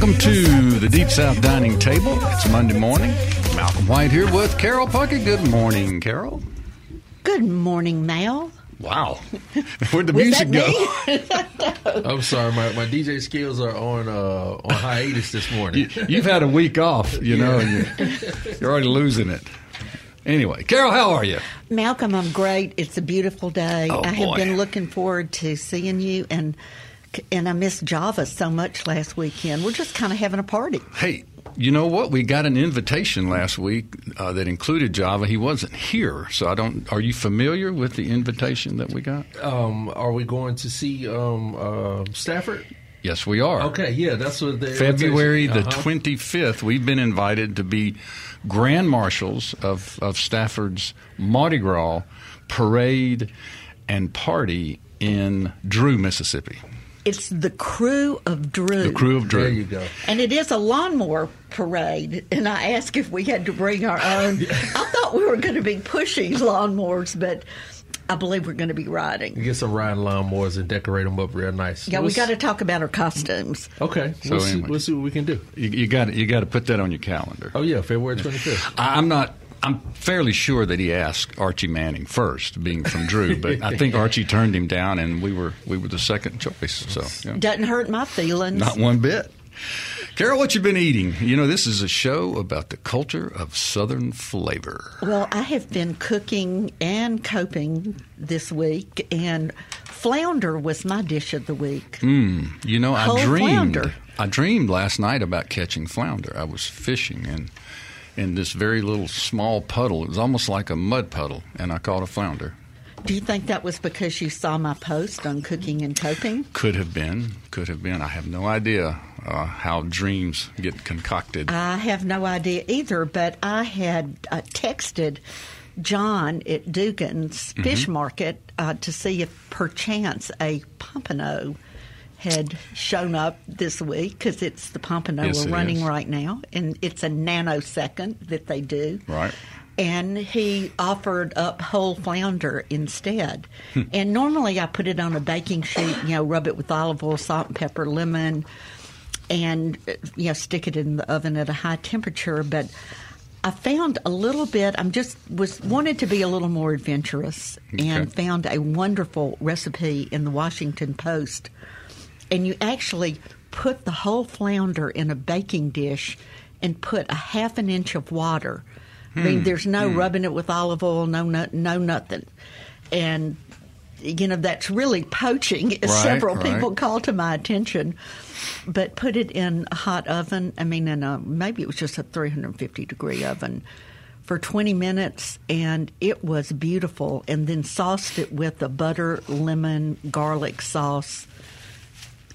Welcome to the Deep South Dining Table. It's Monday morning. Malcolm White here with Carol Puckett. Good morning, Carol. Good morning, Mal. Wow. Where'd the music go? I'm sorry, my, my DJ skills are on uh, on hiatus this morning. You, have had a week off, you know, and you're, you're already losing it. Anyway, Carol, how are you? Malcolm, I'm great. It's a beautiful day. Oh, I have boy. been looking forward to seeing you and and I missed Java so much last weekend. We're just kind of having a party. Hey, you know what? We got an invitation last week uh, that included Java. He wasn't here, so I don't. Are you familiar with the invitation that we got? Um, are we going to see um, uh, Stafford? Yes, we are. Okay, yeah, that's what the February the invitation- uh-huh. 25th, we've been invited to be grand marshals of, of Stafford's Mardi Gras parade and party in Drew, Mississippi. It's the crew of Drew. The crew of Drew. There you go. And it is a lawnmower parade. And I asked if we had to bring our own. I thought we were going to be pushing lawnmowers, but I believe we're going to be riding. Get some riding lawnmowers and decorate them up real nice. Yeah, We'll we got to talk about our costumes. Okay, So we'll, see, we'll see what we can do. You, you got you got to put that on your calendar. Oh yeah, February 25th. I'm not. I'm fairly sure that he asked Archie Manning first, being from Drew, but I think Archie turned him down, and we were we were the second choice. So yeah. Doesn't hurt my feelings. Not one bit. Carol, what you been eating? You know, this is a show about the culture of Southern flavor. Well, I have been cooking and coping this week, and flounder was my dish of the week. Hmm, you know, I dreamed. flounder. I dreamed last night about catching flounder. I was fishing and in this very little small puddle. It was almost like a mud puddle, and I caught a flounder. Do you think that was because you saw my post on cooking and coping? Could have been. Could have been. I have no idea uh, how dreams get concocted. I have no idea either, but I had uh, texted John at Dugan's Mm-hmm. Fish Market uh, to see if perchance a pompano had shown up this week because it's the pompano Yes, we're running is. right now, and it's a nanosecond that they do. Right. And he offered up whole flounder instead. Hmm. and normally I put it on a baking sheet, you know, rub it with olive oil, salt and pepper, lemon, and you know stick it in the oven at a high temperature but I found a little bit I'm just was wanted to be a little more adventurous and Okay. found a wonderful recipe in the Washington Post and you actually put the whole flounder in a baking dish and put a half an inch of water I Hmm. mean there's no rubbing it with olive oil no no, no nothing and you know that's really poaching as Right, several right. people called to my attention but put it in a hot oven i mean in a maybe it was just a 350 degree oven for 20 minutes and it was beautiful and then sauced it with a butter lemon garlic sauce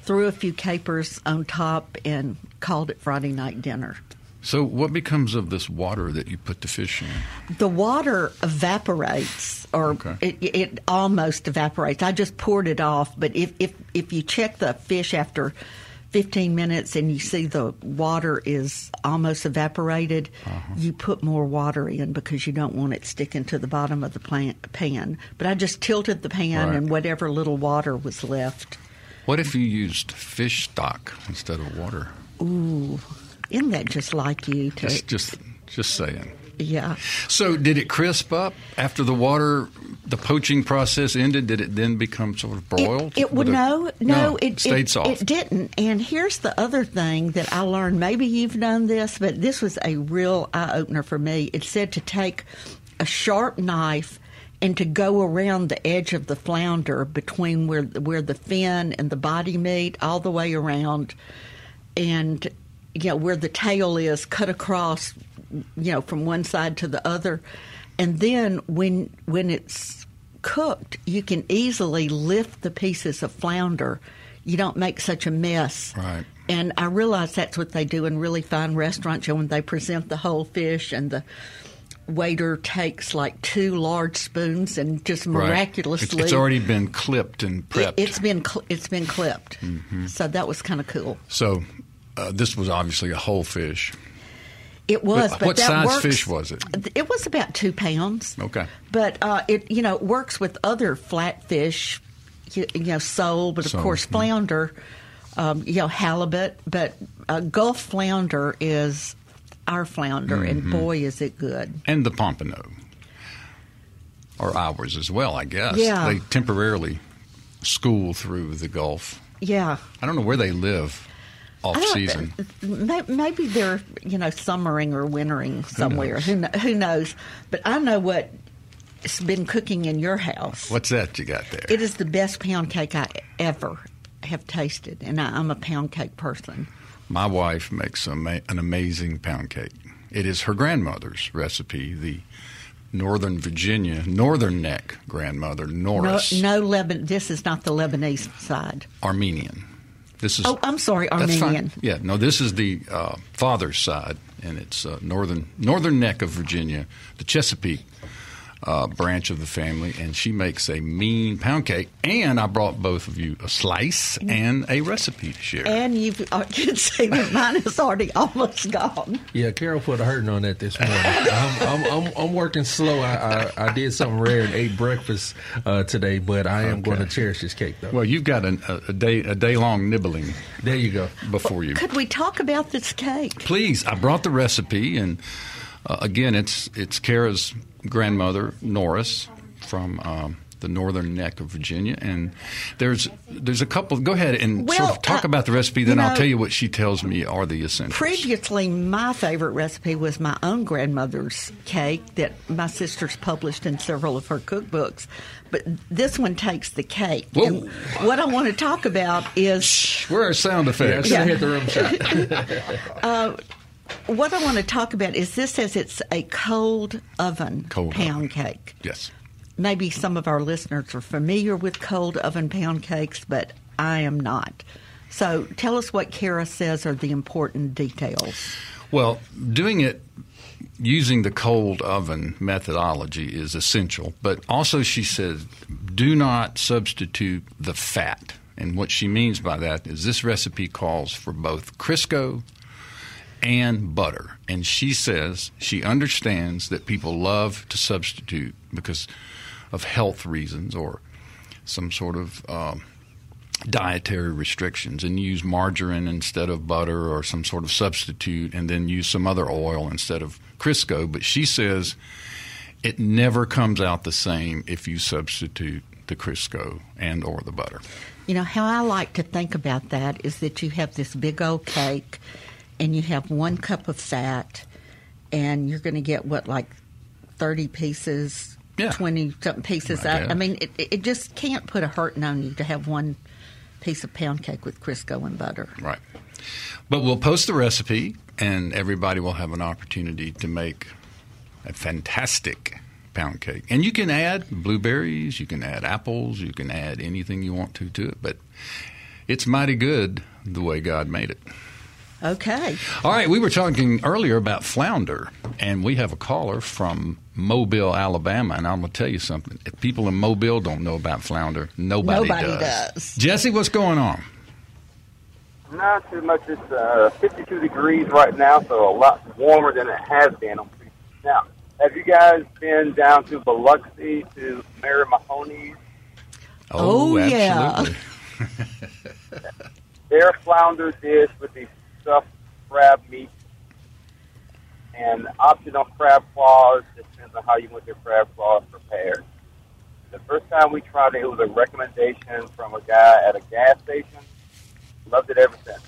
threw a few capers on top and called it friday night dinner So, what becomes of this water that you put the fish in? the water evaporates or Okay. it, it almost evaporates i just poured it off but if, if, if you check the fish after 15 minutes and you see the water is almost evaporated uh-huh. you put more water in because you don't want it sticking to the bottom of the plant, pan but i just tilted the pan Right. and whatever little water was left What if you used fish stock instead of water? ooh isn't that just like you to Just, just, just saying. yeah So, did it crisp up after the water, the poaching process ended? Did it then become sort of broiled? It, it would a- no, no, it, stayed it, soft. It didn't. And here's the other thing that I learned. Maybe you've done this, but this was a real eye opener for me. It said to take a sharp knife and to go around the edge of the flounder between where where the fin and the body meet, all the way around, and you know where the tail is, cut across, you know, from one side to the other, and then when when it's cooked, you can easily lift the pieces of flounder. You don't make such a mess. Right. And I realize that's what they do in really fine restaurants. Know, when they present the whole fish and the waiter takes like two large spoons and just Right. miraculously It's, it's already been clipped and prepped. it's been cl- it's been clipped. So that was kind of cool. so, uh, this was obviously a whole fish. It was. What- but what that size works- fish was it? It was about two pounds. Okay. But uh, it you know it works with other flatfish, you, you know sole, but of Sole, course yeah. flounder um, you know, halibut, but uh, Gulf flounder is our flounder, Mm-hmm. and boy, is it good. and the pompano, or ours as well, I guess. Yeah. They temporarily school through the Gulf. Yeah. I don't know where they live off season. Maybe they're, you know, summering or wintering somewhere. knows? Who, who knows? But I know what has been cooking in your house. What's that you got there? It is the best pound cake I ever have tasted, and I, I'm a pound cake person. My wife makes an amazing pound cake. It is her grandmother's recipe, the Northern Virginia, Northern Neck grandmother, No, Norris, no Leban. This is not the Lebanese side. Armenian. This is Oh, I'm sorry, That's. Armenian. Yeah, no, this is the uh, father's side, and it's uh, northern northern neck of Virginia, the Chesapeake uh, branch of the family, and she makes a mean pound cake. And I brought both of you a slice and a recipe to share. And you uh, can see that mine is already almost gone. Yeah, Carol put a hurting on that this morning. I'm, I'm, I'm, I'm working slow. I, I, I did something rare and ate breakfast uh, today, but I am Okay. going to cherish this cake, though. well, you've got an, a, a day a day long nibbling there you go. before you. Could we talk about this cake? Please, I brought the recipe, and uh, again, it's it's Kara's grandmother Norris from um, the northern neck of Virginia, and there's there's a couple. Go ahead and sort of talk uh, about the recipe, then you I'll know, tell you what she tells me are the essentials. Previously, my favorite recipe was my own grandmother's cake that my sisters published in several of her cookbooks. But this one takes the cake. And what I want to talk about is Where are sound Yeah, I effects? should have Yeah. hit the room shot. what I want to talk about is this says it's a cold oven Cold pound oven. cake. Yes. Maybe some of our listeners are familiar with cold oven pound cakes, but I am not. So tell us what Kara says are the important details. Well, doing it using the cold oven methodology is essential, but also she says do not substitute the fat. And what she means by that is this recipe calls for both Crisco and butter. And she says she understands that people love to substitute because of health reasons or some sort of um, dietary restrictions and use margarine instead of butter or some sort of substitute and then use some other oil instead of Crisco. But she says it never comes out the same if you substitute the Crisco and or the butter. You know, how I like to think about that is that you have this big old cake and you have one cup of fat and you're going to get what, like 30 pieces, Yeah. 20 something pieces. I I. I mean, it, it just can't put a hurting on you to have one piece of pound cake with Crisco and butter. Right. But we'll post the recipe and everybody will have an opportunity to make a fantastic pound cake. And you can add blueberries, you can add apples, you can add anything you want to to it, but it's mighty good the way God made it. Okay. All right, we were talking earlier about flounder, and we have a caller from Mobile, Alabama, and I'm going to tell you something. If people in Mobile don't know about flounder, nobody, Nobody does. does. Jesse, what's going on? Not too much. It's uh, 52 degrees right now, so a lot warmer than it has been. Now, have you guys been down to Biloxi to Mary Mahoney's? Oh, yeah. absolutely. Their flounder dish with the stuffed crab meat and optional crab claws. Just depends on how you want your crab claws prepared. The first time we tried it, it was a recommendation from a guy at a gas station. Loved it ever since.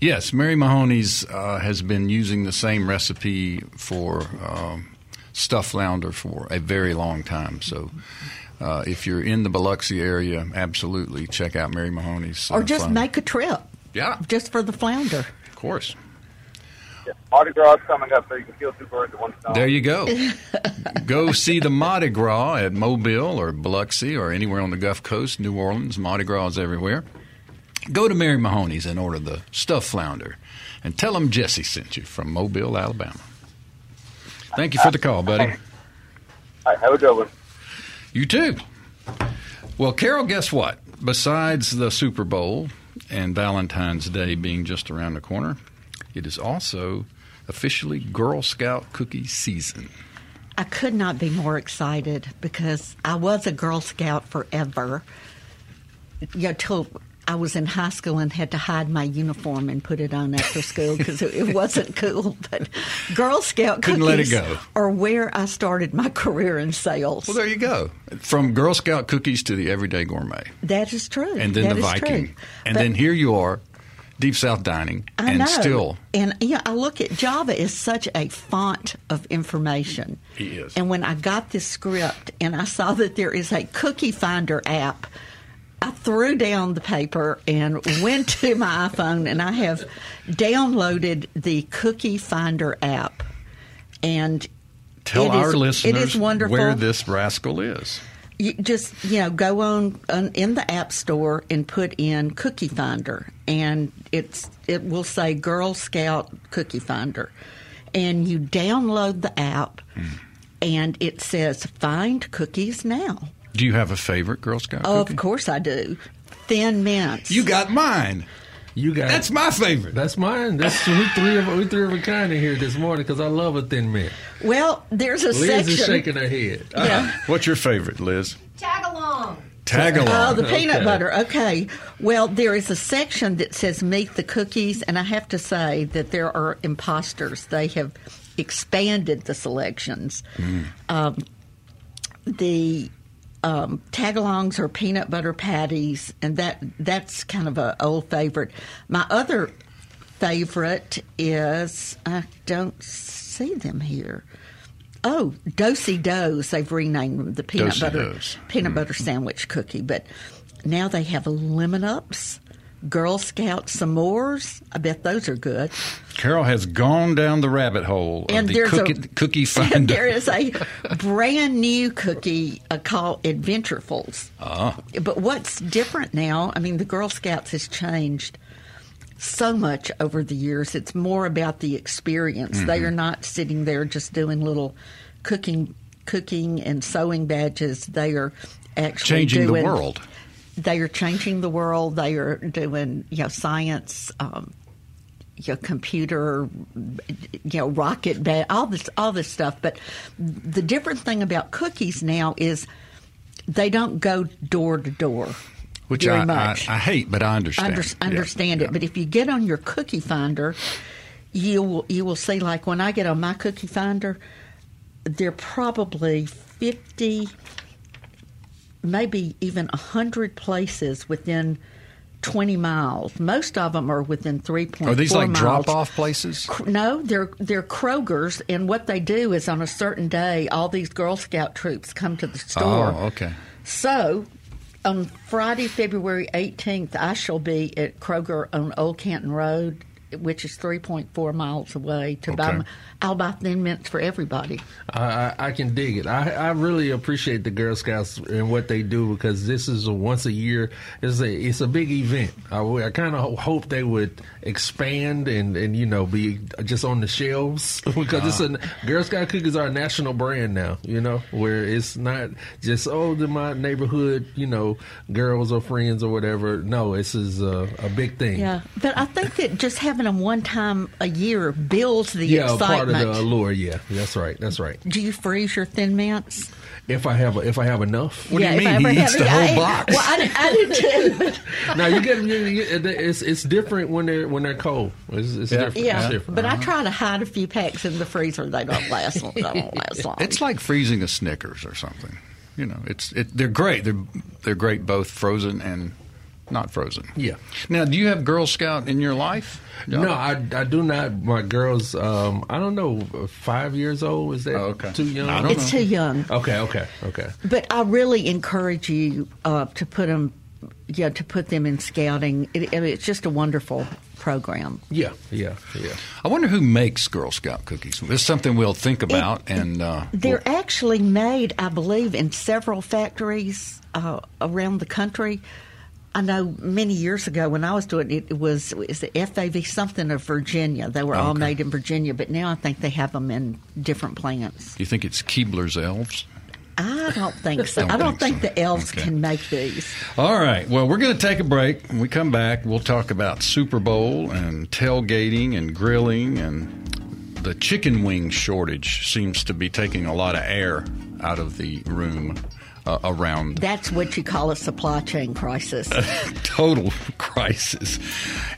Yes, Mary Mahoney's uh, has been using the same recipe for um, stuffed flounder for a very long time. So, uh, if you're in the Biloxi area, absolutely check out Mary Mahoney's. uh, Or just flounder. make a trip yeah, just for the flounder. of course. Yeah. Mardi Gras is coming up, so you can kill two birds with one stone. There you go. go see the Mardi Gras at Mobile or Biloxi or anywhere on the Gulf Coast, New Orleans. Mardi Gras is everywhere. Go to Mary Mahoney's and order the stuffed flounder, and tell them Jesse sent you from Mobile, Alabama. Thank you for the call, buddy. All right, have a good one. You too. Well, Carol, guess what? Besides the Super Bowl and Valentine's Day being just around the corner, it is also officially Girl Scout cookie season. I could not be more excited because I was a Girl Scout forever. You know, till I was in high school and had to hide my uniform and put it on after school because it, it wasn't cool. But Girl Scout Couldn't cookies let it go. are where I started my career in sales. Well, there you go. From Girl Scout cookies to the everyday gourmet, that is true. and then That the Viking, true. and But- then here you are, Deep South Dining, I and know. still And yeah, I look at Java is such a font of information. He is. And when I got this script and I saw that there is a cookie finder app, I threw down the paper and went to my iPhone and I have downloaded the cookie finder app. And tell our is- listeners it is wonderful. where this rascal is. you just you know go on, on in the app store and put in cookie finder and it's it will say girl scout cookie finder and you download the app Hmm. and it says find cookies now Do you have a favorite Girl Scout Oh, of course i do thin mints You got mine. You got That's my favorite. That's mine. That's we three of we three of a kind in here this morning because I love a thin mint. well there's a Liz section is shaking her head. yeah What's your favorite, Liz? Tag along. Tag along. Oh, the peanut Okay. butter. Okay. Well, there is a section that says meet the cookies, and I have to say that there are imposters. They have expanded the selections. Um, the um, tagalongs or peanut butter patties, and that that's kind of a old favorite. My other favorite is I don't see them here. Oh, Do-si-dos. They've renamed them the peanut butter peanut butter sandwich cookie, but now they have lemon ups, Girl Scout s'mores. I bet those are good. Carol has gone down the rabbit hole And of the there's cookie, a- cookie And there is a brand new cookie uh, called Adventurefuls. Ah. But what's different now? I mean, the Girl Scouts has changed so much over the years. It's more about the experience. They Mm-hmm. are not sitting there just doing little cooking, cooking and sewing badges. They are actually Changing the world. They are changing the world. They are doing you know science. Um, you know, computer, you know, rocket, ba- all this, all this stuff. But the different thing about cookies now is they don't go door to door. Which very I, I, much. I hate, but I understand. Under, understand yeah. it. But if you get on your cookie finder, you will you will see like when I get on my cookie finder, there are probably fifty, maybe even hundred places within twenty miles. Most of them are within three point four Are these like miles. drop off places? No, they're they're Kroger's, and what they do is on a certain day, all these Girl Scout troops come to the store. Oh, okay. So, on Friday, February 18th, I shall be at Kroger on Old Canton Road, which is 3.4 miles away. To buy, Okay. my, I'll buy thin mints for everybody. I, I, I can dig it. I, I really appreciate the Girl Scouts and what they do because this is a once a year. It's a it's a big event. I, I kind of hope they would expand and, and you know be just on the shelves because it's a uh-huh. Girl Scout cookies are a national brand now. You know where it's not just oh the my neighborhood you know girls or friends or whatever. No, this is a, a big thing. Yeah, but I think that just having them one time a year builds the Yeah, part of the allure. Yeah, that's right. That's right. Do you freeze your thin mints? If I have a, if I have enough. What do you mean? I ever He eats the whole I- box. Well, I, did- I did too. But now you get you, you, it's it's different when they're when they're cold. It's, it's Yeah. different. It's yeah, different. but I uh-huh. try to hide a few packs in the freezer. They don't last. long- They don't last long. It's like freezing a Snickers or something. You know, it's it, they're great. They're they're great both frozen and not frozen. Yeah. Now, do you have Girl Scout in your life? no, I, I do not. My girls, um, I don't know, five years old. Is that Oh, okay. too young? I don't it's know. too young. Okay, okay, okay. But I really encourage you uh, to put them, yeah, to put them in scouting. It, I it's just a wonderful program. Yeah, yeah, yeah. I wonder who makes Girl Scout cookies. It's something we'll think about. and uh, They're actually made, I believe, in several factories uh, around the country. I know many years ago when I was doing it, it was is the FAV something of Virginia. They were all Okay. made in Virginia, but now I think they have them in different plants. do you think it's Keebler's elves? I don't think so. Don't I don't think think, so. the elves Okay. can make these. All right. Well, we're going to take a break. When we come back, we'll talk about Super Bowl and tailgating and grilling and the chicken wing shortage seems to be taking a lot of air out of the room uh, around. That's what you call a supply chain crisis. Total crisis.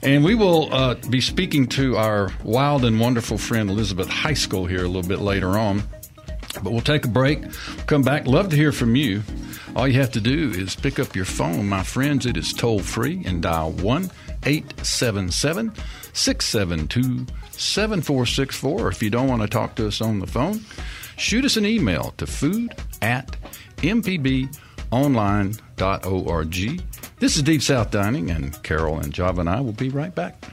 And we will uh, be speaking to our wild and wonderful friend Elizabeth Heiskell here a little bit later on. But we'll take a break, come back. Love to hear from you. All you have to do is pick up your phone, my friends. It is toll free and dial 1 877 672 7464. If you don't want to talk to us on the phone, shoot us an email to food at mpbonline.org. This is Deep South Dining, and Carol and Java and I will be right back.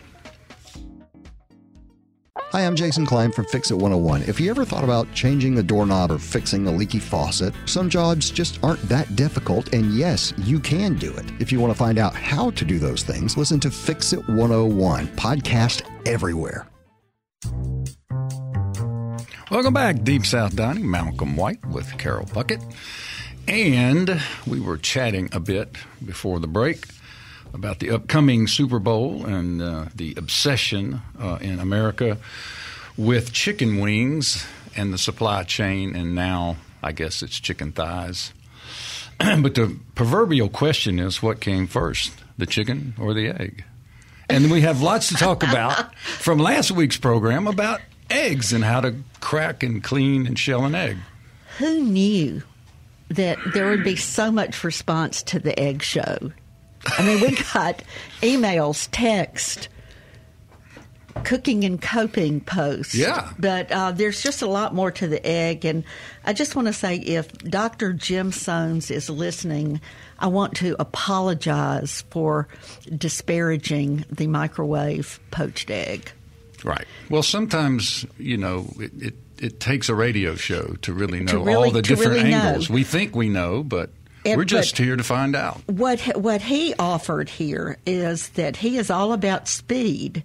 Hi, I'm Jason Klein from Fix It 101. If you ever thought about changing the doorknob or fixing a leaky faucet, some jobs just aren't that difficult, and yes, you can do it. If you want to find out how to do those things, listen to Fix It 101, podcast everywhere. Welcome back, Deep South Dining. Malcolm White with Carol Puckett. And we were chatting a bit before the break about the upcoming Super Bowl and uh, the obsession uh, in America with chicken wings and the supply chain, and now I guess it's chicken thighs. but the proverbial question is what came first, the chicken or the egg? And we have lots to talk about from last week's program about eggs and how to crack and clean and shell an egg. Who knew that there would be so much response to the egg show? I mean, we got emails, text, cooking and coping posts. Yeah. But uh, there's just a lot more to the egg. And I just want to say if Dr. Jim Soames is listening, I want to apologize for disparaging the microwave poached egg. Right. Well, sometimes, you know, it, it, it takes a radio show to really know To really- all the different really know. angles. We think we know, but we're just here to find out. What what he offered here is that he is all about speed,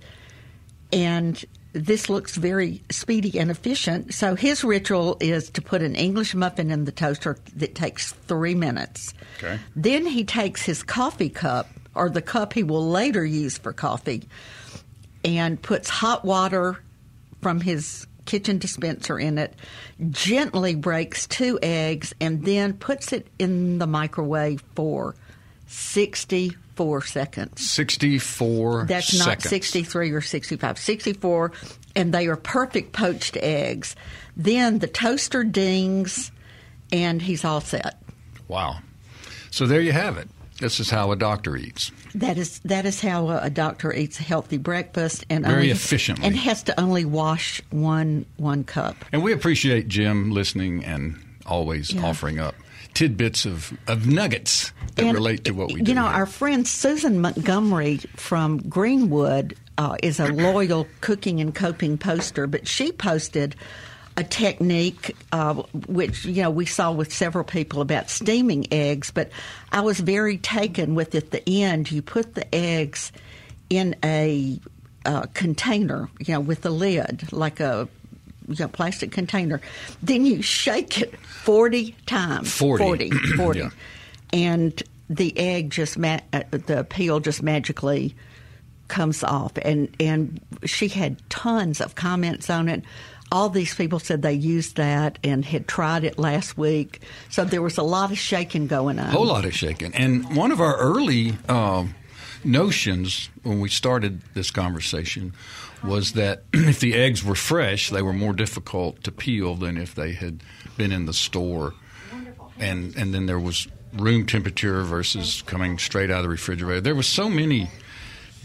and this looks very speedy and efficient. So his ritual is to put an English muffin in the toaster that takes three minutes. Okay. Then he takes his coffee cup or the cup he will later use for coffee, and puts hot water from his kitchen dispenser in it, gently breaks two eggs, and then puts it in the microwave for 64 seconds. 64 That's not 63 or 65, 64, and they are perfect poached eggs. Then the toaster dings, and he's all set. Wow. So there you have it. This is how a doctor eats. That is that is how a, doctor eats a healthy breakfast and Very only, efficiently. and has to only wash one one cup. And we appreciate Jim listening and always Yeah. offering up tidbits of, of nuggets that And, relate to what we do. You know, here. our friend Susan Montgomery from Greenwood uh, is a loyal cooking and coping poster, but she posted a technique uh, which you know we saw with several people about steaming eggs, but I was very taken with at the end. You put the eggs in a uh, container, you know, with a lid, like a you know, plastic container. Then you shake it 40 times. 40. 40. 40. Yeah. And the egg just, ma- uh, the peel just magically comes off. And, and she had tons of comments on it. All these people said they used that and had tried it last week. So there was a lot of shaking going on. A whole lot of shaking. And one of our early um, notions when we started this conversation was that if the eggs were fresh, they were more difficult to peel than if they had been in the store. And and then there was room temperature versus coming straight out of the refrigerator. There was so many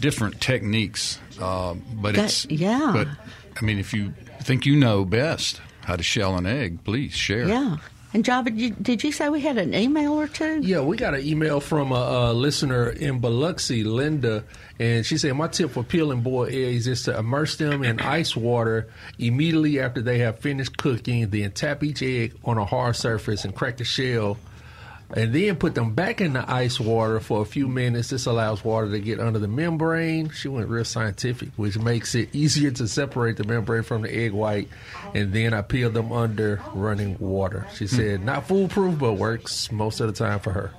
different techniques, uh, but That- it's yeah. But I mean, if you think you know best how to shell an egg, please share. Yeah. And Java, did you, did you say we had an email or two? Yeah, we got an email from a, a listener in Biloxi, Linda, and she said, My tip for peeling boiled eggs is to immerse them in ice water immediately after they have finished cooking, then tap each egg on a hard surface and crack the shell. And then put them back in the ice water for a few minutes. This allows water to get under the membrane. She went real scientific, which makes it easier to separate the membrane from the egg white. And then I peeled them under running water. She hmm. said, not foolproof, but works most of the time for her.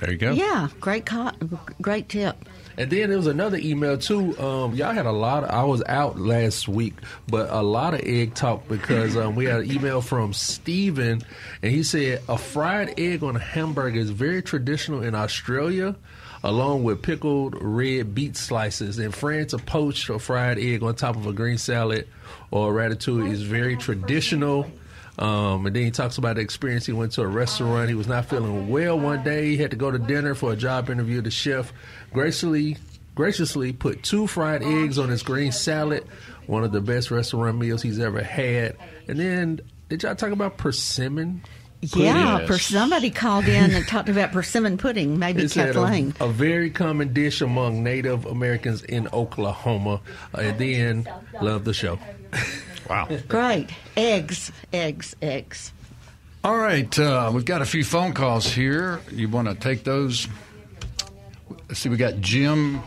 There you go. Yeah, great, co- great tip. And then there was another email too. Um, y'all had a lot. Of, I was out last week, but a lot of egg talk because um, we had an email from Steven, and he said a fried egg on a hamburger is very traditional in Australia, along with pickled red beet slices. In France, a poached or fried egg on top of a green salad or ratatouille is very traditional. Um, and then he talks about the experience. He went to a restaurant. He was not feeling well one day. He had to go to dinner for a job interview. The chef graciously graciously put two fried eggs on his green salad, one of the best restaurant meals he's ever had. And then did y'all talk about persimmon? Yeah, Yes. per- somebody called in and talked about persimmon pudding. Maybe It said Kathleen. a, a very common dish among Native Americans in Oklahoma. Uh, and then love the show. Wow. Great eggs, eggs, eggs. All right, uh, we've got a few phone calls here. You want to take those? Let's see, we got Jim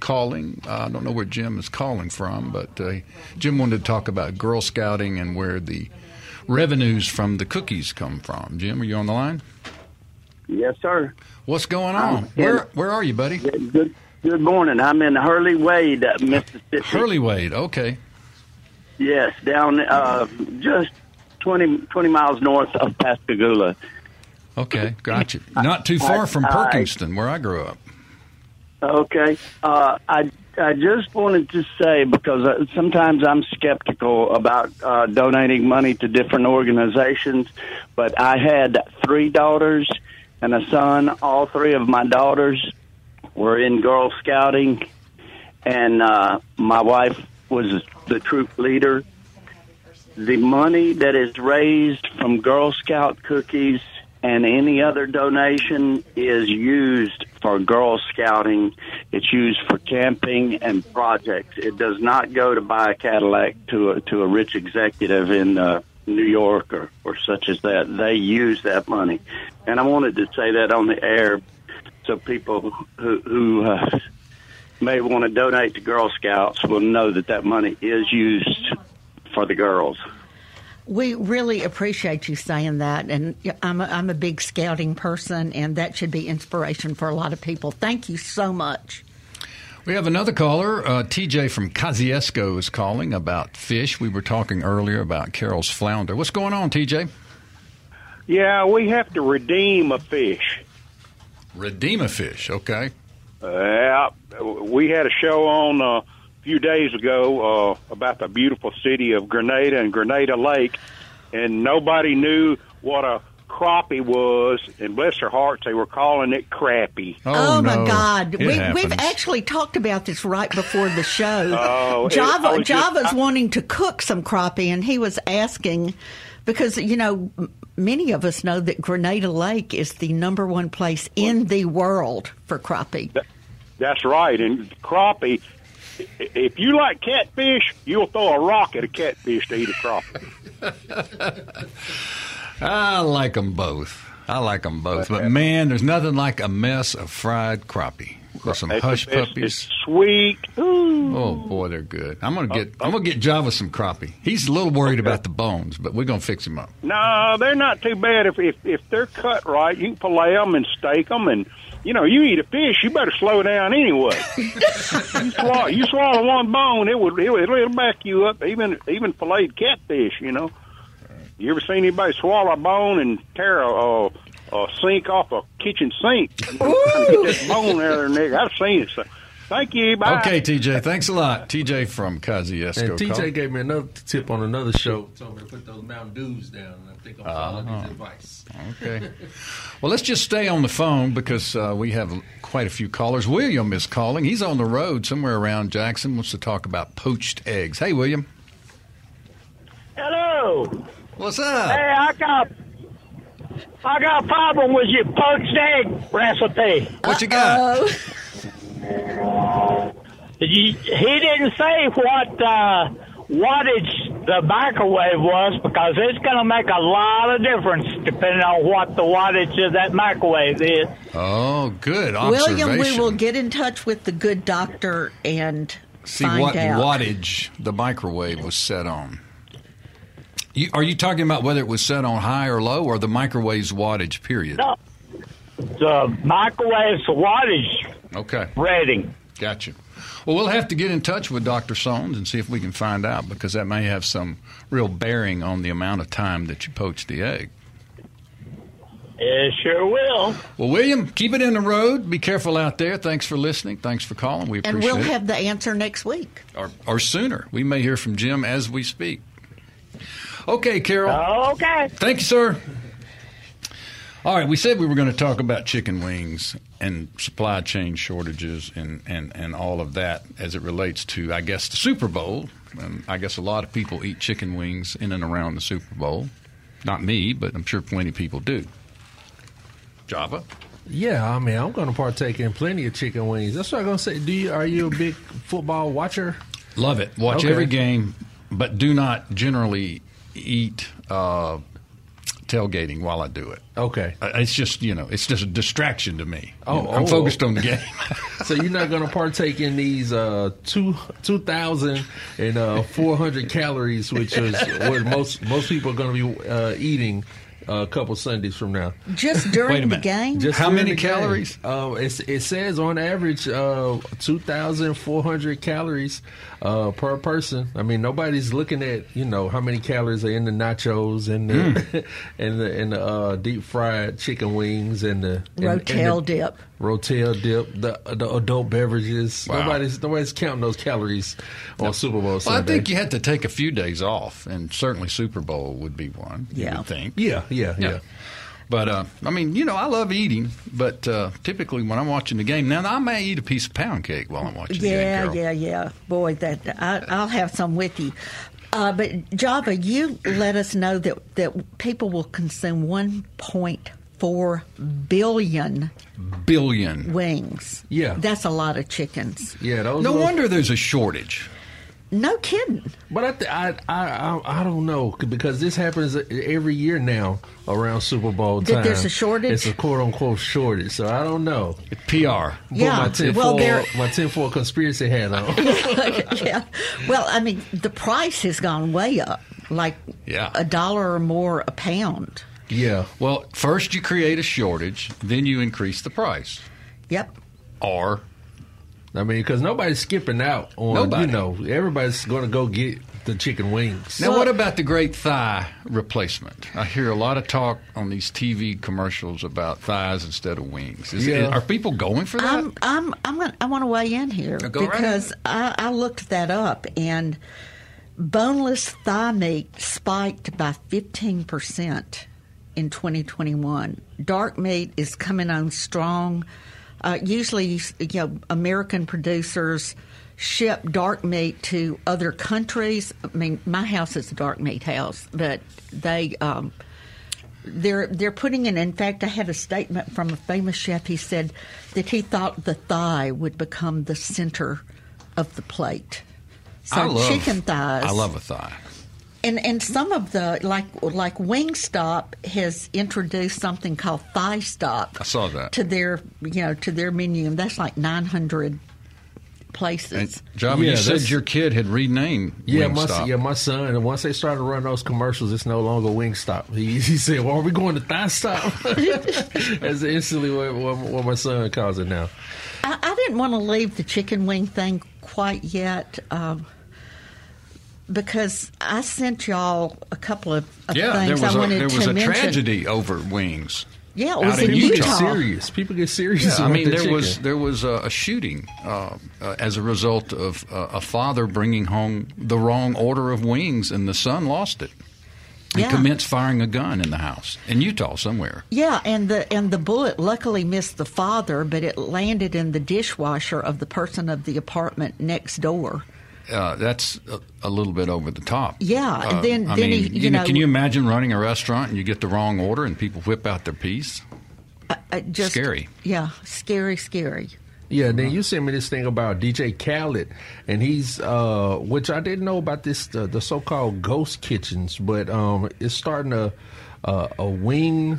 calling. Uh, I don't know where Jim is calling from, but uh, Jim wanted to talk about Girl Scouting and where the revenues from the cookies come from. Jim, are you on the line? Yes, sir. What's going Um, on? Where Where are you, buddy? Good. Good morning. I'm in Hurley Wade, uh, Mississippi. Hurley Wade. Okay. Yes, down uh, just 20, 20 miles north of Pascagoula. Okay, gotcha. Not too far from Perkinston, where I grew up. Okay. Uh, I I just wanted to say because uh, sometimes I'm skeptical about uh, donating money to different organizations, but I had three daughters and a son. All three of my daughters were in Girl Scouting, and uh, my wife was the troop leader. The money that is raised from Girl Scout cookies and any other donation is used for Girl Scouting. It's used for camping and projects. It does not go to buy a Cadillac to a, to a rich executive in uh, New York or, or such as that. They use that money. And I wanted to say that on the air so people who, who uh, may want to donate to Girl Scouts will know that that money is used for the girls. We really appreciate you saying that, and I'm a, I'm a big scouting person, and that should be inspiration for a lot of people. Thank you so much. We have another caller. Uh, TJ from Kosciusko is calling about fish. We were talking earlier about Carol's flounder. What's going on, TJ? Yeah, we have to redeem a fish. Redeem a fish. Okay. Uh, we had a show on uh, a few days ago uh, about the beautiful city of Grenada and Grenada Lake, and nobody knew what a crappie was. And bless their hearts, they were calling it crappie. Oh, my no. God, It we, we've actually talked about this right before the show. Oh, Java I was just- Java's I- wanting to cook some crappie, and he was asking because you know many of us know that Grenada Lake is the number one place in the world for crappie. That's right. And crappie, i- if you like catfish, you'll throw a rock at a catfish to eat a crappie. I like them both. I like them both. But man, there's nothing like a mess of fried crappie with some It's- hush puppies. It's sweet. Ooh. Oh boy, they're good. I'm gonna get uh, I'm gonna get Java some crappie. He's a little worried about the bones, but we're gonna fix him up. No, they're not too bad if if if they're cut right. You can fillet them and steak them, and you know you eat a fish, you better slow down anyway. you swallow you swallow one bone, it would it would it'll back you up. Even even filleted catfish, you know. You ever seen anybody swallow a bone and tear a, a, a sink off a kitchen sink? Get that bone there, and I've seen it. So, thank you. Bye. Okay, TJ, thanks a lot. TJ from Kosciusko. And TJ call. gave me another tip on another show. Told me to put those Mountain Dews down, and I think I'm following Uh-huh. his advice. Okay. Well, let's just stay on the phone because uh, we have quite a few callers. William is calling. He's on the road somewhere around Jackson. Wants to talk about poached eggs. Hey, William. Hello. What's up? Hey, I got I got a problem with your poached egg recipe. What you got? He, he didn't say what uh, wattage the microwave was because it's going to make a lot of difference depending on what the wattage of that microwave is. Oh, good observation. William, we will get in touch with the good doctor and see find what out. wattage the microwave was set on. You, are you talking about whether it was set on high or low, or the microwave's wattage? Period. No, the microwave's wattage Okay. rating. Gotcha. Well, we'll have to get in touch with Dr. Sones and see if we can find out because that may have some real bearing on the amount of time that you poach the egg. It sure will. Well, William, keep it in the road. Be careful out there. Thanks for listening. Thanks for calling. We And we'll it. have the answer next week. or, or sooner. We may hear from Jim as we speak. Okay, Carol. Okay. Thank you, sir. All right, we said we were going to talk about chicken wings and supply chain shortages and, and, and all of that as it relates to, I guess, the Super Bowl. And I guess a lot of people eat chicken wings in and around the Super Bowl. Not me, but I'm sure plenty of people do. Java? Yeah, I mean, I'm going to partake in plenty of chicken wings. That's what I'm going to say. Do you? Are you a big football watcher? Love it. Watch Okay. every game, but do not generally eat uh, tailgating while I do it. Okay. Uh, It's just you know, it's just a distraction to me. Oh, You know, I'm oh. focused on the game. So you're not going to partake in these uh, two two thousand and uh, four hundred calories, which is what most most people are going to be uh, eating uh, a couple Sundays from now. Just during the game? Just How many calories? Uh, it's, it says on average uh, 2,400 calories uh, per person. I mean, nobody's looking at you know how many calories are in the nachos and the and the and the uh, deep fried chicken wings and the and, Rotel and the dip. Rotel dip, the the adult beverages. Wow. Nobody's nobody's counting those calories on Super Bowl well, I think you had to take a few days off, and certainly Super Bowl would be one. You Yeah. would think. yeah, yeah, yeah. Yeah. But uh, I mean, you know, I love eating, but uh, typically when I'm watching the game, now I may eat a piece of pound cake while I'm watching the game. Yeah, yeah, yeah. Boy, that I, I'll have some with you. Uh, but Java, you let us know that that people will consume 1.4 billion Billion. wings. Yeah. that's a lot of chickens. Yeah, those No little- wonder there's a shortage. No kidding. But I, th- I, I, I, I don't know because this happens every year now around Super Bowl That time. there's a shortage? It's a quote unquote shortage. So I don't know. PR. Yeah, my tinfoil, well, there- my tinfoil conspiracy hat on. yeah. Well, I mean, the price has gone way up, like Yeah. a dollar or more a pound. yeah. Well, first you create a shortage, then you increase the price. Yep. Or I mean, because nobody's skipping out on. Nobody. You know, everybody's going to go get the chicken wings. Now, what about the great thigh replacement? I hear a lot of talk on these TV commercials about thighs instead of wings. Is, Yeah. are people going for that? I'm I'm I'm gonna, I want to weigh in here Go right because I, I looked that up and boneless thigh meat spiked by 15 percent in 2021. Dark meat is coming on strong. Uh, usually, you know, American producers ship dark meat to other countries. I mean, my house is a dark meat house, but they. Um, they're they're putting in. In fact, I had a statement from a famous chef. He said that he thought the thigh would become the center of the plate. So I love chicken thighs. I love a thigh. And and some of the like like Wingstop has introduced something called Thigh Stop. I saw that. to their you know to their menu, and that's like nine hundred places. And Java, Yeah, you said your kid had renamed Yeah, my yeah, my son. And once they started running those commercials, it's no longer Wingstop. He, he said, "Well, are we going to Thigh Stop?" That's instantly what, what, what my son calls it now. I, I didn't want to leave the chicken wing thing quite yet. Um, because I sent y'all a couple of, of yeah, there things was I a, wanted there was to a mention. tragedy over wings. Yeah, it was out in in People Utah. get serious. People get serious. Yeah, I mean, their there was there was a, a shooting uh, uh, as a result of uh, a father bringing home the wrong order of wings, and the son lost it. He Yeah. commenced firing a gun in the house in Utah somewhere. Yeah, and the and the bullet luckily missed the father, but it landed in the dishwasher of the person of the apartment next door. Uh, that's a, a little bit over the top. Yeah, Uh, then- I then mean, he- you know- can you imagine running a restaurant and you get the wrong order and people whip out their piece? Uh, just Scary. Yeah, scary, scary. Yeah, then you sent me this thing about DJ Khaled, and he's uh, which I didn't know about this the, the so-called ghost kitchens, but um, it's starting a uh, a wing,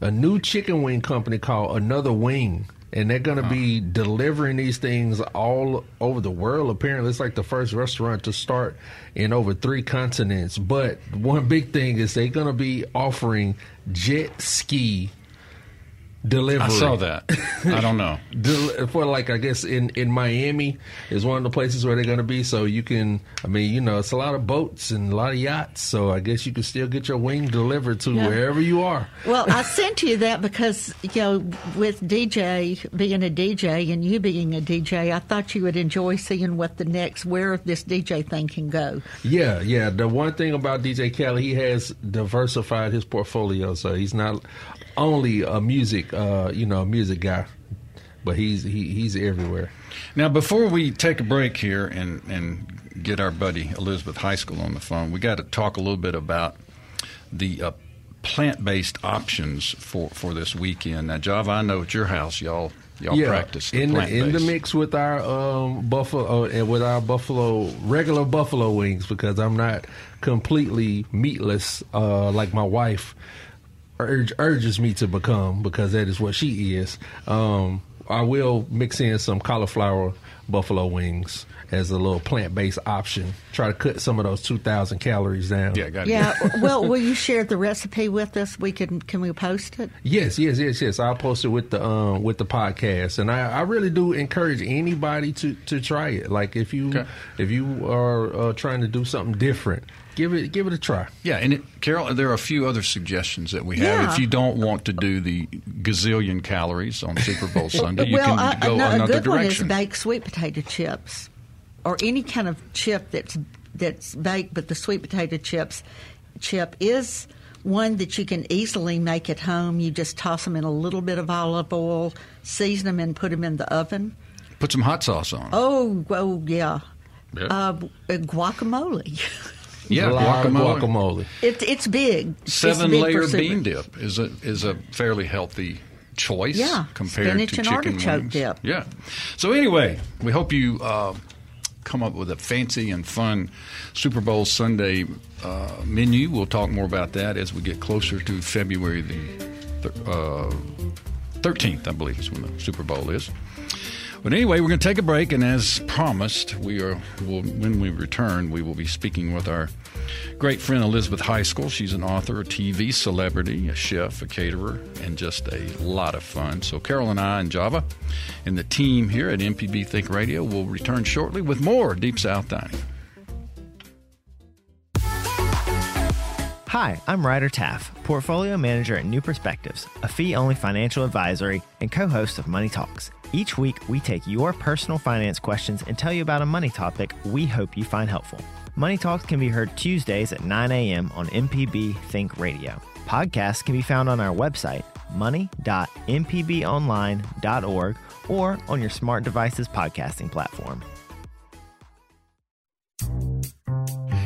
a new chicken wing company called Another Wing, and they're going to be delivering these things all over the world. Apparently, it's like the first restaurant to start in over three continents. But one big thing is they're going to be offering jet ski delivery. I saw that. I don't know. Del- for like I guess in in Miami is one of the places where they're going to be. So you can, I mean, you know, it's a lot of boats and a lot of yachts. So I guess you can still get your wing delivered to Yeah. wherever you are. Well, I sent you that because, you know, with DJ being a DJ and you being a DJ, I thought you would enjoy seeing what the next, where this DJ thing can go. Yeah, yeah. The one thing about DJ Khaled, he has diversified his portfolio, so he's not only a music, uh, you know, music guy, but he's he, he's everywhere. Now, before we take a break here and, and get our buddy Elizabeth Heiskell on the phone, we got to talk a little bit about the uh, plant-based options for, for this weekend. Now, Java, I know at your house y'all y'all practice the in the, in the mix with our um, buffalo uh, and with our buffalo regular buffalo wings because I'm not completely meatless uh, like my wife urge, urges me to become because that is what she is. Um, I will mix in some cauliflower buffalo wings as a little plant based option. Try to cut some of those two thousand calories down. Yeah, got Yeah. well, will you share the recipe with us? We can, can we post it? Yes, yes, yes, yes. I'll post it with the um with the podcast, and I, I really do encourage anybody to to try it. Like if you Okay. if you are uh, trying to do something different, give it give it a try. Yeah, and it, Carol, there are a few other suggestions that we have. Yeah. If you don't want to do the gazillion calories on Super Bowl Sunday, you well, can I- go no, a another good direction. one is baked sweet potato chips, or any kind of chip that's that's baked. But the sweet potato chips chip is one that you can easily make at home. You just toss them in a little bit of olive oil, season them, and put them in the oven. Put some hot sauce on. Oh, oh yeah, Yeah. uh, guacamole. yeah, a guacamole. guacamole. It's it's big. It's Seven big for layer bean dip is a is a fairly healthy choice Yeah, compared spinach to and chicken artichoke wings. dip. Yeah. So anyway, we hope you uh, come up with a fancy and fun Super Bowl Sunday uh, menu. We'll talk more about that as we get closer to February the thir- uh, 13th, I believe is when the Super Bowl is. But anyway, we're going to take a break, and as promised, we are. Will, when we return, we will be speaking with our great friend Elizabeth Heiskell. She's an author, a TV celebrity, a chef, a caterer, and just a lot of fun. So Carol and I and Java, and the team here at MPB Think Radio will return shortly with more Deep South Dining. Hi, I'm Ryder Taff, Portfolio Manager at New Perspectives, a fee only financial advisory and co host of Money Talks. Each week, we take your personal finance questions and tell you about a money topic we hope you find helpful. Money Talks can be heard Tuesdays at 9 a.m. on MPB Think Radio. Podcasts can be found on our website, money.mpbonline.org, or on your smart device's podcasting platform.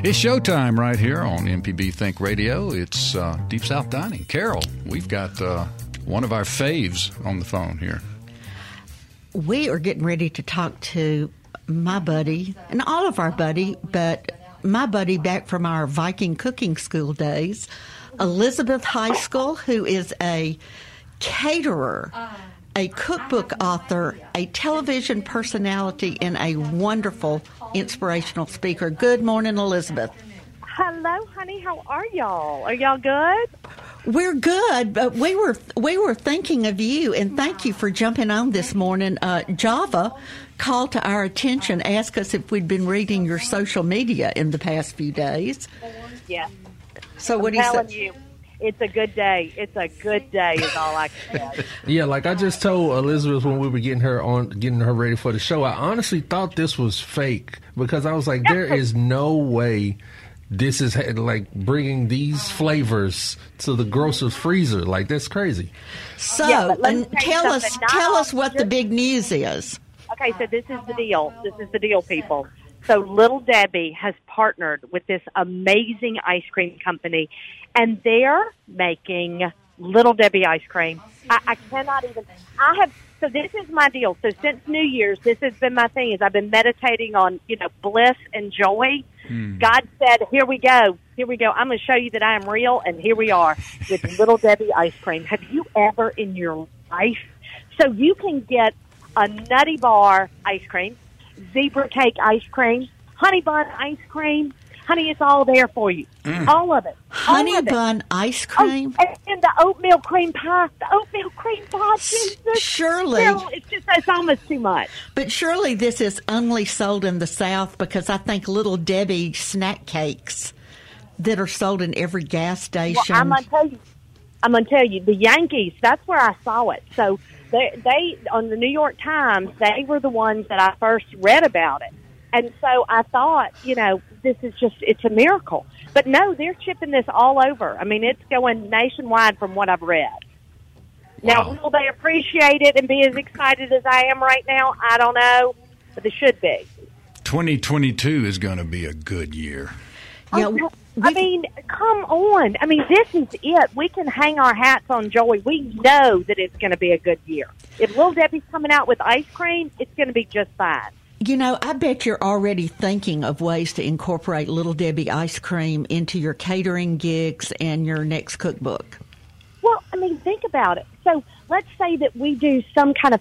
It's showtime right here on MPB Think Radio. It's uh, Deep South Dining. Carol, we've got uh, one of our faves on the phone here. We are getting ready to talk to my buddy and all of our buddy, but my buddy back from our Viking cooking school days, Elizabeth Heiskell, who is a caterer, a cookbook author, a television personality, and a wonderful inspirational speaker. Good morning, Elizabeth. Hello, honey. How are y'all? Are y'all good? We're good, but we were we were thinking of you, and thank you for jumping on this morning. Uh, Java called to our attention, asked us if we'd been reading your social media in the past few days. Yeah. So what I'm do you telling say? you, it's a good day. It's a good day, is all I can say. Yeah, like I just told Elizabeth when we were getting her on, getting her ready for the show. I honestly thought this was fake because I was like, there is no way this is like bringing these flavors to the grocer's freezer. Like that's crazy. So, Yeah, but let me and tell us something. Tell us what the big news is. Okay, so this is the deal. This is the deal, people. So Little Debbie has partnered with this amazing ice cream company, and they're making Little Debbie ice cream. I, I cannot even. I have. So this is my deal. So since New Year's, this has been my thing. Is I've been meditating on you know bliss and joy. Hmm. God said, "Here we go. Here we go. I'm going to show you that I am real." And here we are with Little Debbie ice cream. Have you ever in your life? So you can get a nutty bar ice cream, zebra cake ice cream, honey bun ice cream. Honey, it's all there for you. Mm. All of it. honey of it. bun ice Oh, cream. and, and the oatmeal cream pie. The oatmeal cream pie. Jesus. Surely. Still, it's just it's almost too much. But surely this is only sold in the South because I think Little Debbie snack cakes that are sold in every gas Well, station. I'm gonna tell you. I'm gonna tell you the Yankees. That's where I saw it. So they, they on the New York Times, they were the ones that I first read about it, and so I thought, you know, this is just it's a miracle. But no, they're chipping this all over. I mean, it's going nationwide from what I've read. Now, Wow. will they appreciate it and be as excited as I am right now? I don't know, but they should be. 2022 is going to be a good year. yeah, I, I mean, come on. I mean, this is it. We can hang our hats on Joey. We know that it's going to be a good year. If Little Debbie's coming out with ice cream, it's going to be just fine. You know, I bet you're already thinking of ways to incorporate Little Debbie ice cream into your catering gigs and your next cookbook. Well, I mean, think about it. So let's say that we do some kind of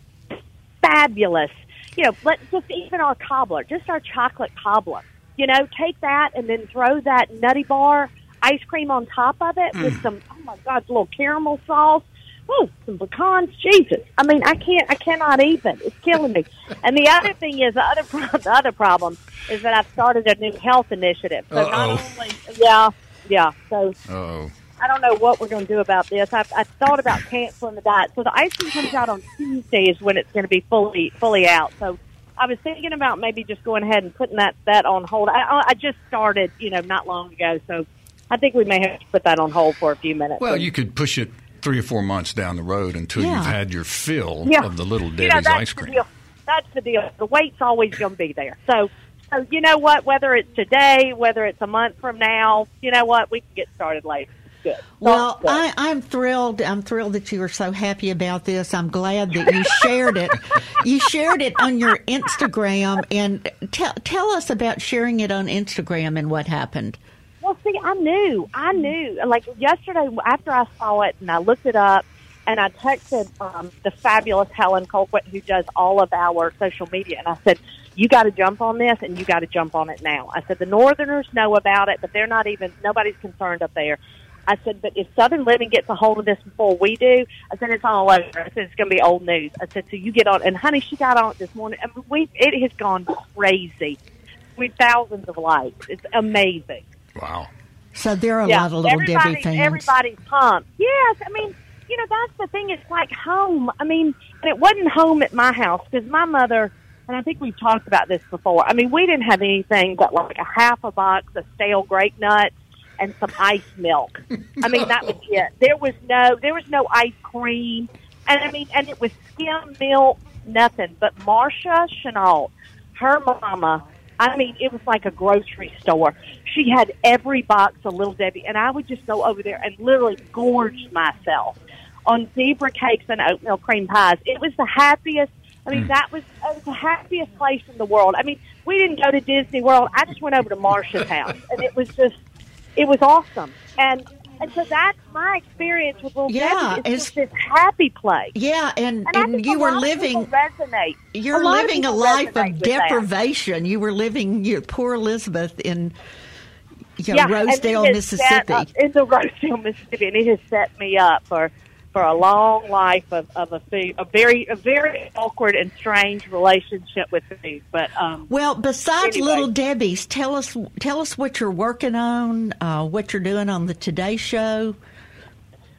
fabulous, you know, let's just even our cobbler, just our chocolate cobbler. You know, take that and then throw that nutty bar ice cream on top of it with mm. some, oh my God, a little caramel sauce. Oh, some pecans. Jesus. I mean, I can't, I cannot even. It's killing me. And the other thing is, the other, pro- the other problem is that I've started a new health initiative. So Uh-oh. only, yeah, yeah. So Oh, I don't know what we're going to do about this. I've, I thought about canceling the diet. So the ice cream comes out on Tuesday is when it's going to be fully fully out. So I was thinking about maybe just going ahead and putting that that on hold. I I just started, you know, not long ago. So I think we may have to put that on hold for a few minutes. well, you could push it three or four months down the road until Yeah. you've had your fill Yeah. of the Little You know, ice cream. deal. That's the deal. The weight's always going to be there. So, so you know what? Whether it's today, whether it's a month from now, you know what? We can get started later. Good. Well, Good. I, I'm thrilled. I'm thrilled that you are so happy about this. I'm glad that you shared it. You shared it on your Instagram, and tell tell us about sharing it on Instagram and what happened. Well, see, I knew, I knew. Like yesterday, after I saw it and I looked it up, and I texted um, the fabulous Helen Colquitt, who does all of our social media, and I said, "You got to jump on this, and you got to jump on it now." I said, "The Northerners know about it, but they're not even nobody's concerned up there." I said, "But if Southern Living gets a hold of this before we do, I said it's all over. I said it's going to be old news." I said, "So you get on." And honey, she got on it this morning, and we it has gone crazy. With thousands of likes, it's amazing. Wow. So there are a lot of little Debbie everybody, fans. Everybody's pumped. Yes, I mean, you know, that's the thing. It's like home. I mean, and it wasn't home at my house because my mother, and I think we've talked about this before. I mean, we didn't have anything but like a half a box of stale grape nuts and some ice milk. I mean, that was it. There was no, there was no ice cream, and I mean, and it was skim milk, nothing. But Marcia Chenault, her mama. I mean, it was like a grocery store. She had every box of Little Debbie, and I would just go over there and literally gorge myself on zebra cakes and oatmeal cream pies. It was the happiest. I mean, that was, was the happiest place in the world. I mean, we didn't go to Disney World. I just went over to Marcia's house, and it was just, it was awesome. And and so that's my experience with Little Yeah, Debbie. It's, it's- just this happy place. yeah, and, And, and you were living. resonate. You're A living a life of with that. deprivation. You were living your poor Elizabeth in you know, yeah, Rosedale, Mississippi. up- in the Rosedale, Mississippi, and it has set me up for for a long life of, of a food, a very a very awkward and strange relationship with food. But um, Well, besides Anyway. Little Debbie's, tell us tell us what you're working on, uh, what you're doing on the Today Show.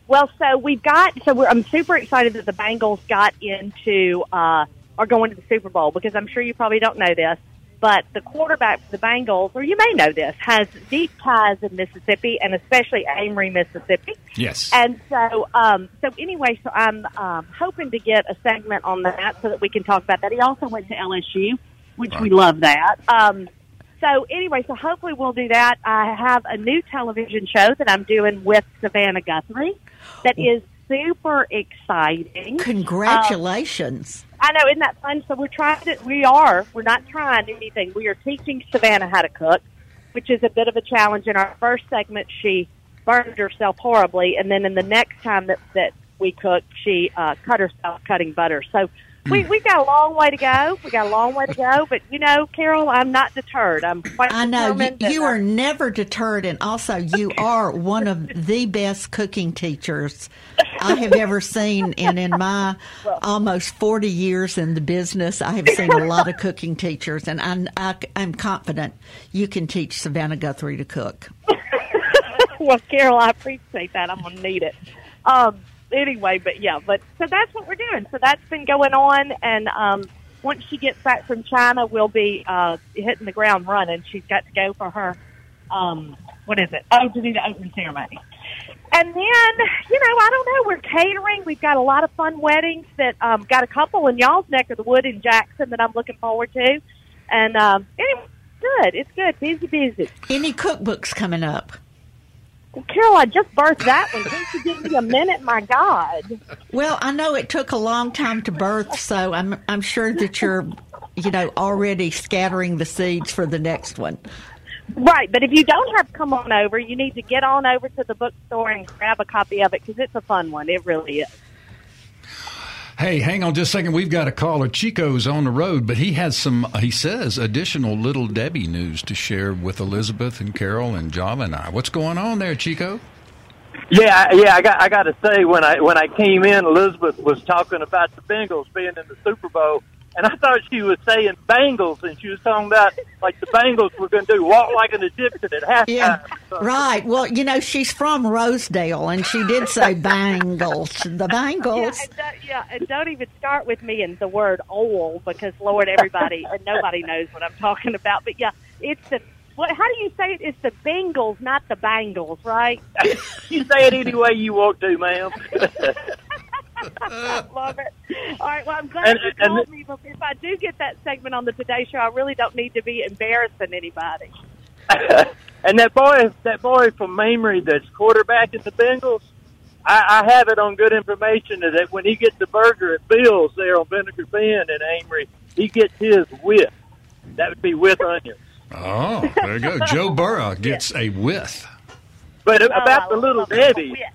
Well, so we've got so we're, I'm super excited that the Bengals got into uh, are going to the Super Bowl because I'm sure you probably don't know this, but the quarterback for the Bengals, or you may know this, has deep ties in Mississippi and especially Amory, Mississippi. Yes. And so, um, so anyway, so I'm um, hoping to get a segment on that so that we can talk about that. He also went to LSU, which we love that. Um, so anyway, so hopefully we'll do that. I have a new television show that I'm doing with Savannah Guthrie that is super exciting. Congratulations! I know, isn't that fun? So we're trying to, we are, we're not trying anything. We are teaching Savannah how to cook, which is a bit of a challenge. In our first segment, she burned herself horribly, and then in the next time that, that we cooked, she uh, cut herself cutting butter. So we we got a long way to go. We got a long way to go, but you know, Carol, I'm not deterred. I'm quite I know you, determined. and you I- are never deterred, and also you are one of the best cooking teachers I have ever seen. And in my almost forty years in the business, I have seen a lot of cooking teachers, and I'm, I, I'm confident you can teach Savannah Guthrie to cook. well, Carol, I appreciate that. I'm gonna need it. Um, anyway, but yeah, but so that's what we're doing. So that's been going on, and um, once she gets back from China, we'll be uh, hitting the ground running. She's got to go for her. Um, what is it? Oh, to do the opening ceremony. And then, you know, I don't know. We're catering. We've got a lot of fun weddings that um, got a couple in y'all's neck of the wood in Jackson that I'm looking forward to. And um, anyway, good. It's good. Busy, busy. Any cookbooks coming up? Well, Carol, I just birthed that one. Can't you give me a minute? My God. Well, I know it took a long time to birth, so I'm I'm sure that you're, you know, already scattering the seeds for the next one. Right, but if you don't have come on over, you need to get on over to the bookstore and grab a copy of it because it's a fun one. It really is. Hey, hang on just a second. We've got a caller. Chico's on the road, but he has some, he says, additional Little Debbie news to share with Elizabeth and Carol and Java and I. What's going on there, Chico? Yeah, yeah. I got I got to say when I when I came in, Elizabeth was talking about the Bengals being in the Super Bowl, and I thought she was saying Bengals, and she was talking about like the Bengals were going to do walk like an Egyptian at halftime. Yeah, right. Well, you know, she's from Rosedale, and she did say bangles. The bangles. Yeah, and don't, yeah, and don't even start with me and the word oil because Lord, everybody and nobody knows what I'm talking about. But yeah, it's the what? How do you say it? It's the Bengals, not the Bangles, right? you say it any way you want to, ma'am. Love it. All right. Well, I'm glad And- you and- told me. But if I do get that segment on the Today Show, I really don't need to be embarrassing anybody. and that boy, that boy from Mamrie that's quarterback at the Bengals, I, I have it on good information that when he gets the burger at Bill's there on Vinegar Bend in Amory, he gets his with. That would be with onions. Oh, there you go. Joe Burrow gets a with. But Oh, about the little Debbie, ab-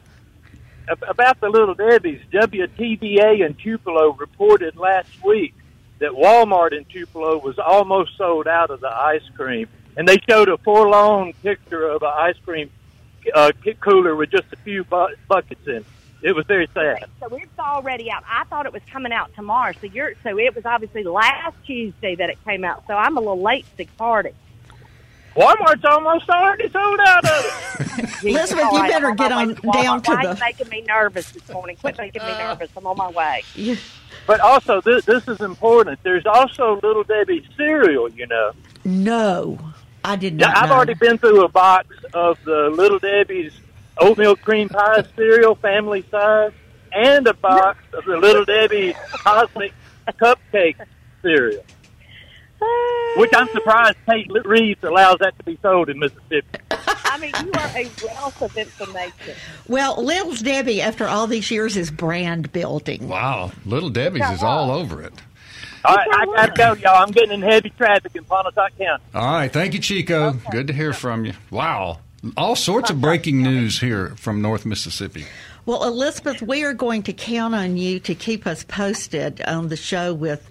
about the little Debbie's, WTVA in Tupelo reported last week that Walmart in Tupelo was almost sold out of the ice cream, and they showed a forlorn picture of an ice cream uh, cooler with just a few bu- buckets in. it. It was very sad. So it's already out. I thought it was coming out tomorrow. So you're so it was obviously last Tuesday that it came out. So I'm a little late to the party. Walmart's almost already sold out of it. Elizabeth, All you right, better get my on down to Why the- are you making me nervous this morning? Quit making me uh, nervous. I'm on my way. But also, this, this is important. There's also Little Debbie cereal, you know. No, I did Yeah, not. I've know. already been through a box of the Little Debbie's oatmeal cream pie cereal, family size, and a box of the Little Debbie cosmic cupcake cereal. Which I'm surprised Tate Reeves allows that to be sold in Mississippi. I mean, you are a wealth of information. Well, Little Debbie, after all these years, is brand building. Wow, Little Debbie's is all over it. All right, I gotta go, y'all. I'm getting in heavy traffic in Pontotoc County. All right, thank you, Chico. Good to hear from you. Wow, all sorts of breaking news here from North Mississippi. Well, Elizabeth, we are going to count on you to keep us posted on the show with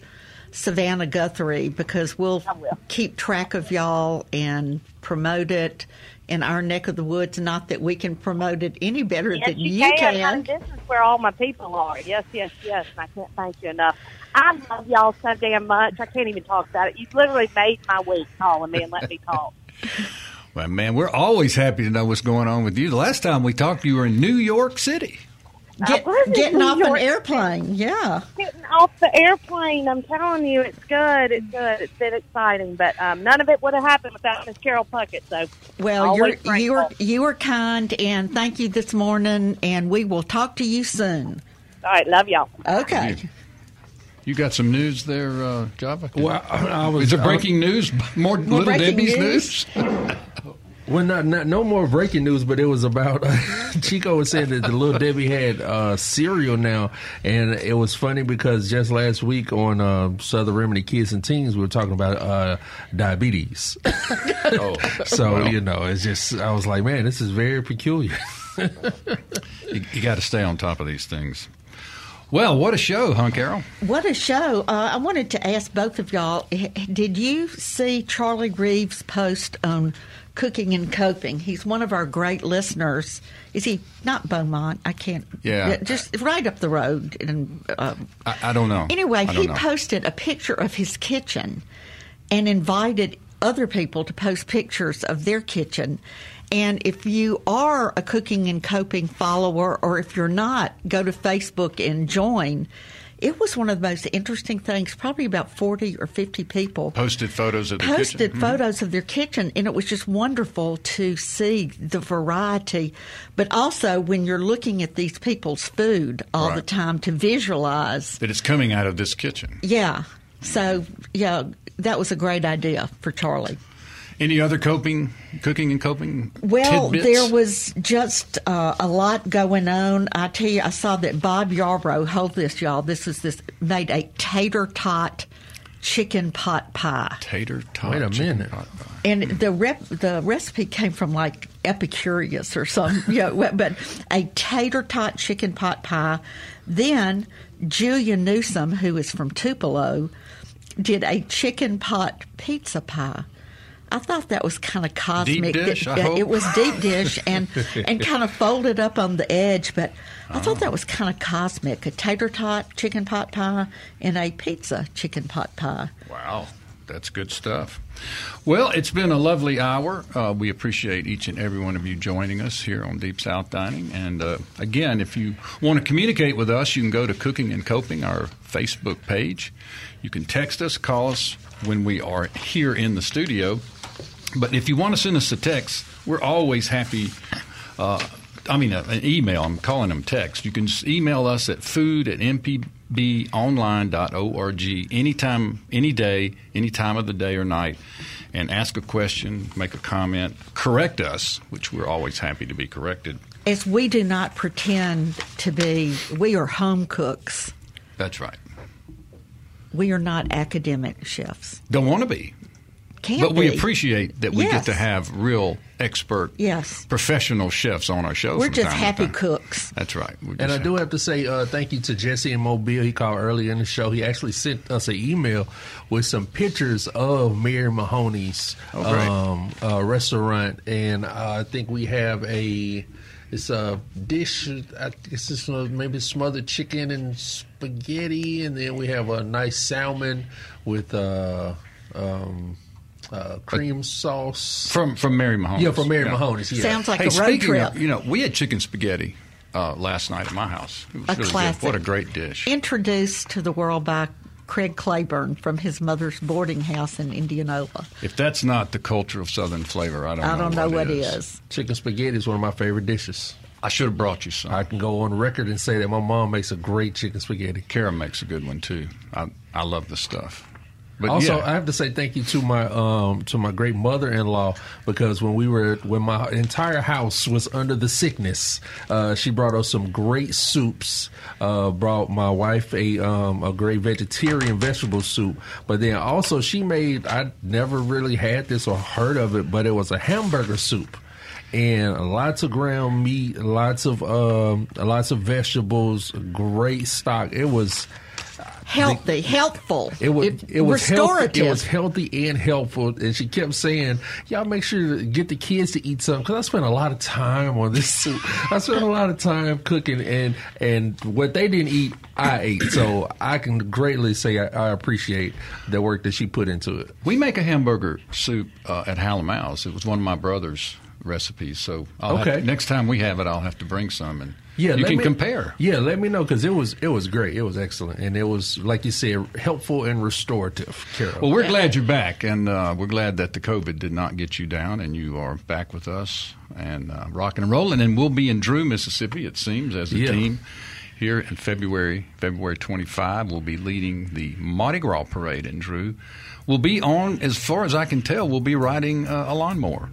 Savannah Guthrie because we'll keep track of y'all and promote it in our neck of the woods. Not that we can promote it any better Yes, than you, you can. can. This is where all my people are. Yes, yes, yes. And I can't thank you enough. I love y'all so damn much. I can't even talk about it. You literally made my week calling me and let me talk. Well, man, we're always happy to know what's going on with you. The last time we talked, you were in New York City. Get, getting New off an airplane, yeah. Getting off the airplane, I'm telling you, it's good. It's good. It's been exciting, but um, none of it would have happened without Miss Carol Puckett. So, Well, you're always you are you are kind, and thank you this morning. And we will talk to you soon. All right, love y'all. Okay. You got some news there, uh, Java? Well, I was- Is it I- breaking news? More, Little breaking Debbie's news? news? Well, not, not no more breaking news, but it was about Chico was saying that the little Debbie had uh, cereal now, and it was funny because just last week on uh, Southern Remedy Kids and Teens, we were talking about uh, diabetes. oh, so well, you know, it's just I was like, man, this is very peculiar. you, you got to stay on top of these things. Well, what a show, huh, Carol? What a show. Uh, I wanted to ask both of y'all did you see Charlie Reeves' post on cooking and coping? He's one of our great listeners. Is he not Beaumont? I can't. Yeah. Just right up the road. And, uh, I, I don't know. Anyway, don't he know. posted a picture of his kitchen and invited other people to post pictures of their kitchen. And if you are a cooking and coping follower, or if you're not, go to Facebook and join. It was one of the most interesting things. Probably about 40 or 50 people Posted photos of the posted kitchen. Mhm. photos of their kitchen, and it was just wonderful to see the variety. But also, when you're looking at these people's food all the time, to visualize That it's coming out of this kitchen. yeah. So, yeah, that was a great idea for Charlie. Any other coping, cooking and coping Well, tidbits? there was just uh, a lot going on. I tell you, I saw that Bob Yarrow, hold this, y'all. This is this, made a tater tot chicken pot pie. tater tot. Wait a chicken minute. pot pie. And the rep, the recipe came from like Epicurious or something, you know, but a tater tot chicken pot pie. Then Julia Newsom, who is from Tupelo, did a chicken pot pizza pie. I thought that was kind of cosmic. dish, I Yeah, hope. It was deep dish and and kind of folded up on the edge, but I thought that was kind of cosmic. A tater tot chicken pot pie and a pizza chicken pot pie. Wow, that's good stuff. Well, it's been a lovely hour. Uh, we appreciate each and every one of you joining us here on Deep South Dining. And uh, again, if you want to communicate with us, you can go to Cooking and Coping, our Facebook page. You can text us, call us when we are here in the studio. But if you want to send us a text, we're always happy. Uh, I mean, uh, an email. I'm calling them text. You can email us at food at mpbonline.org anytime, any day, any time of the day or night, and ask a question, make a comment, correct us, which we're always happy to be corrected. As we do not pretend to be, we are home cooks. That's right. We are not academic chefs. Don't want to be. Can't but we be. appreciate that we Yes. get to have real expert, Yes. professional chefs on our show. We're from just time to happy time. cooks. That's right. We're And just I do have to say uh, thank you to Jesse in Mobile. He called earlier in the show. He actually sent us an email with some pictures of Mary Mahoney's Oh, um, uh, restaurant, and uh, I think we have a it's a dish. I guess it's uh, maybe smothered chicken and spaghetti, and then we have a nice salmon with uh, um, uh, cream sauce. from from Mary Mahoney. Yeah, from Mary Mahoney's. Yeah. Sounds like hey, a road speaking trip. of, you know, we had chicken spaghetti uh, last night at my house. It was A really classic. good. What a great dish. Introduced to the world by Craig Claiborne from his mother's boarding house in Indianola. If that's not the culture of Southern flavor, I don't know. I don't know what it it is. is. Chicken spaghetti is one of my favorite dishes. I should have brought you some. I can go on record and say that my mom makes a great chicken spaghetti. Kara makes a good one too. I I love the stuff. But also, yeah, I have to say thank you to my um to my great mother in law because when we were when my entire house was under the sickness, uh, she brought us some great soups. Uh, brought my wife a um a great vegetarian vegetable soup, but then also she made I never really had this or heard of it, but it was a hamburger soup. And lots of ground meat, lots of um, lots of vegetables, great stock. It was Healthy, healthful. it was it, was healthy, restorative. it was healthy and helpful, and she kept saying, "Y'all make sure to get the kids to eat something." Because I spent a lot of time on this soup. I spent a lot of time cooking, and and what they didn't eat, I ate. So I can greatly say I, I appreciate the work that she put into it. we make a hamburger soup uh, at Hal & Mal's. It was one of my brother's recipes. So I'll Okay. to- next time we have it, I'll have to bring some and Yeah, you can me- compare. Yeah, let me know because it was it was great. It was excellent, and it was like you said, helpful and restorative. Carol. Well, we're glad you're back, and uh, we're glad that the COVID did not get you down, and you are back with us and uh, rocking and rolling. And we'll be in Drew, Mississippi. It seems as a Yeah. team here in February. February 25, we'll be leading the Mardi Gras parade in Drew. We'll be on, as far as I can tell, we'll be riding uh, a lawnmower.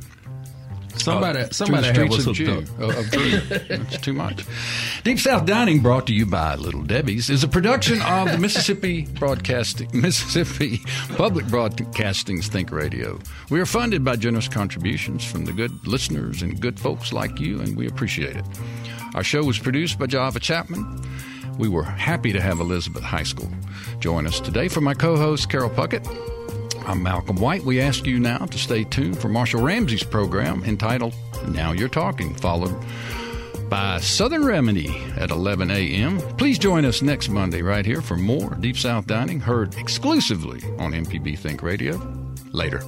Somebody uh, somebody streets of, Jew, of Drew. it's too much. Deep South Dining, brought to you by Little Debbie's, is a production of the Mississippi Broadcasting Mississippi Public Broadcasting's Think Radio. We are funded by generous contributions from the good listeners and good folks like you, and we appreciate it. Our show was produced by Java Chapman. We were happy to have Elizabeth Heiskell join us today. For my co host, Carol Puckett, I'm Malcolm White. We ask you now to stay tuned for Marshall Ramsey's program entitled Now You're Talking, followed by Southern Remedy at 11 a.m. Please join us next Monday right here for more Deep South Dining heard exclusively on MPB Think Radio. Later.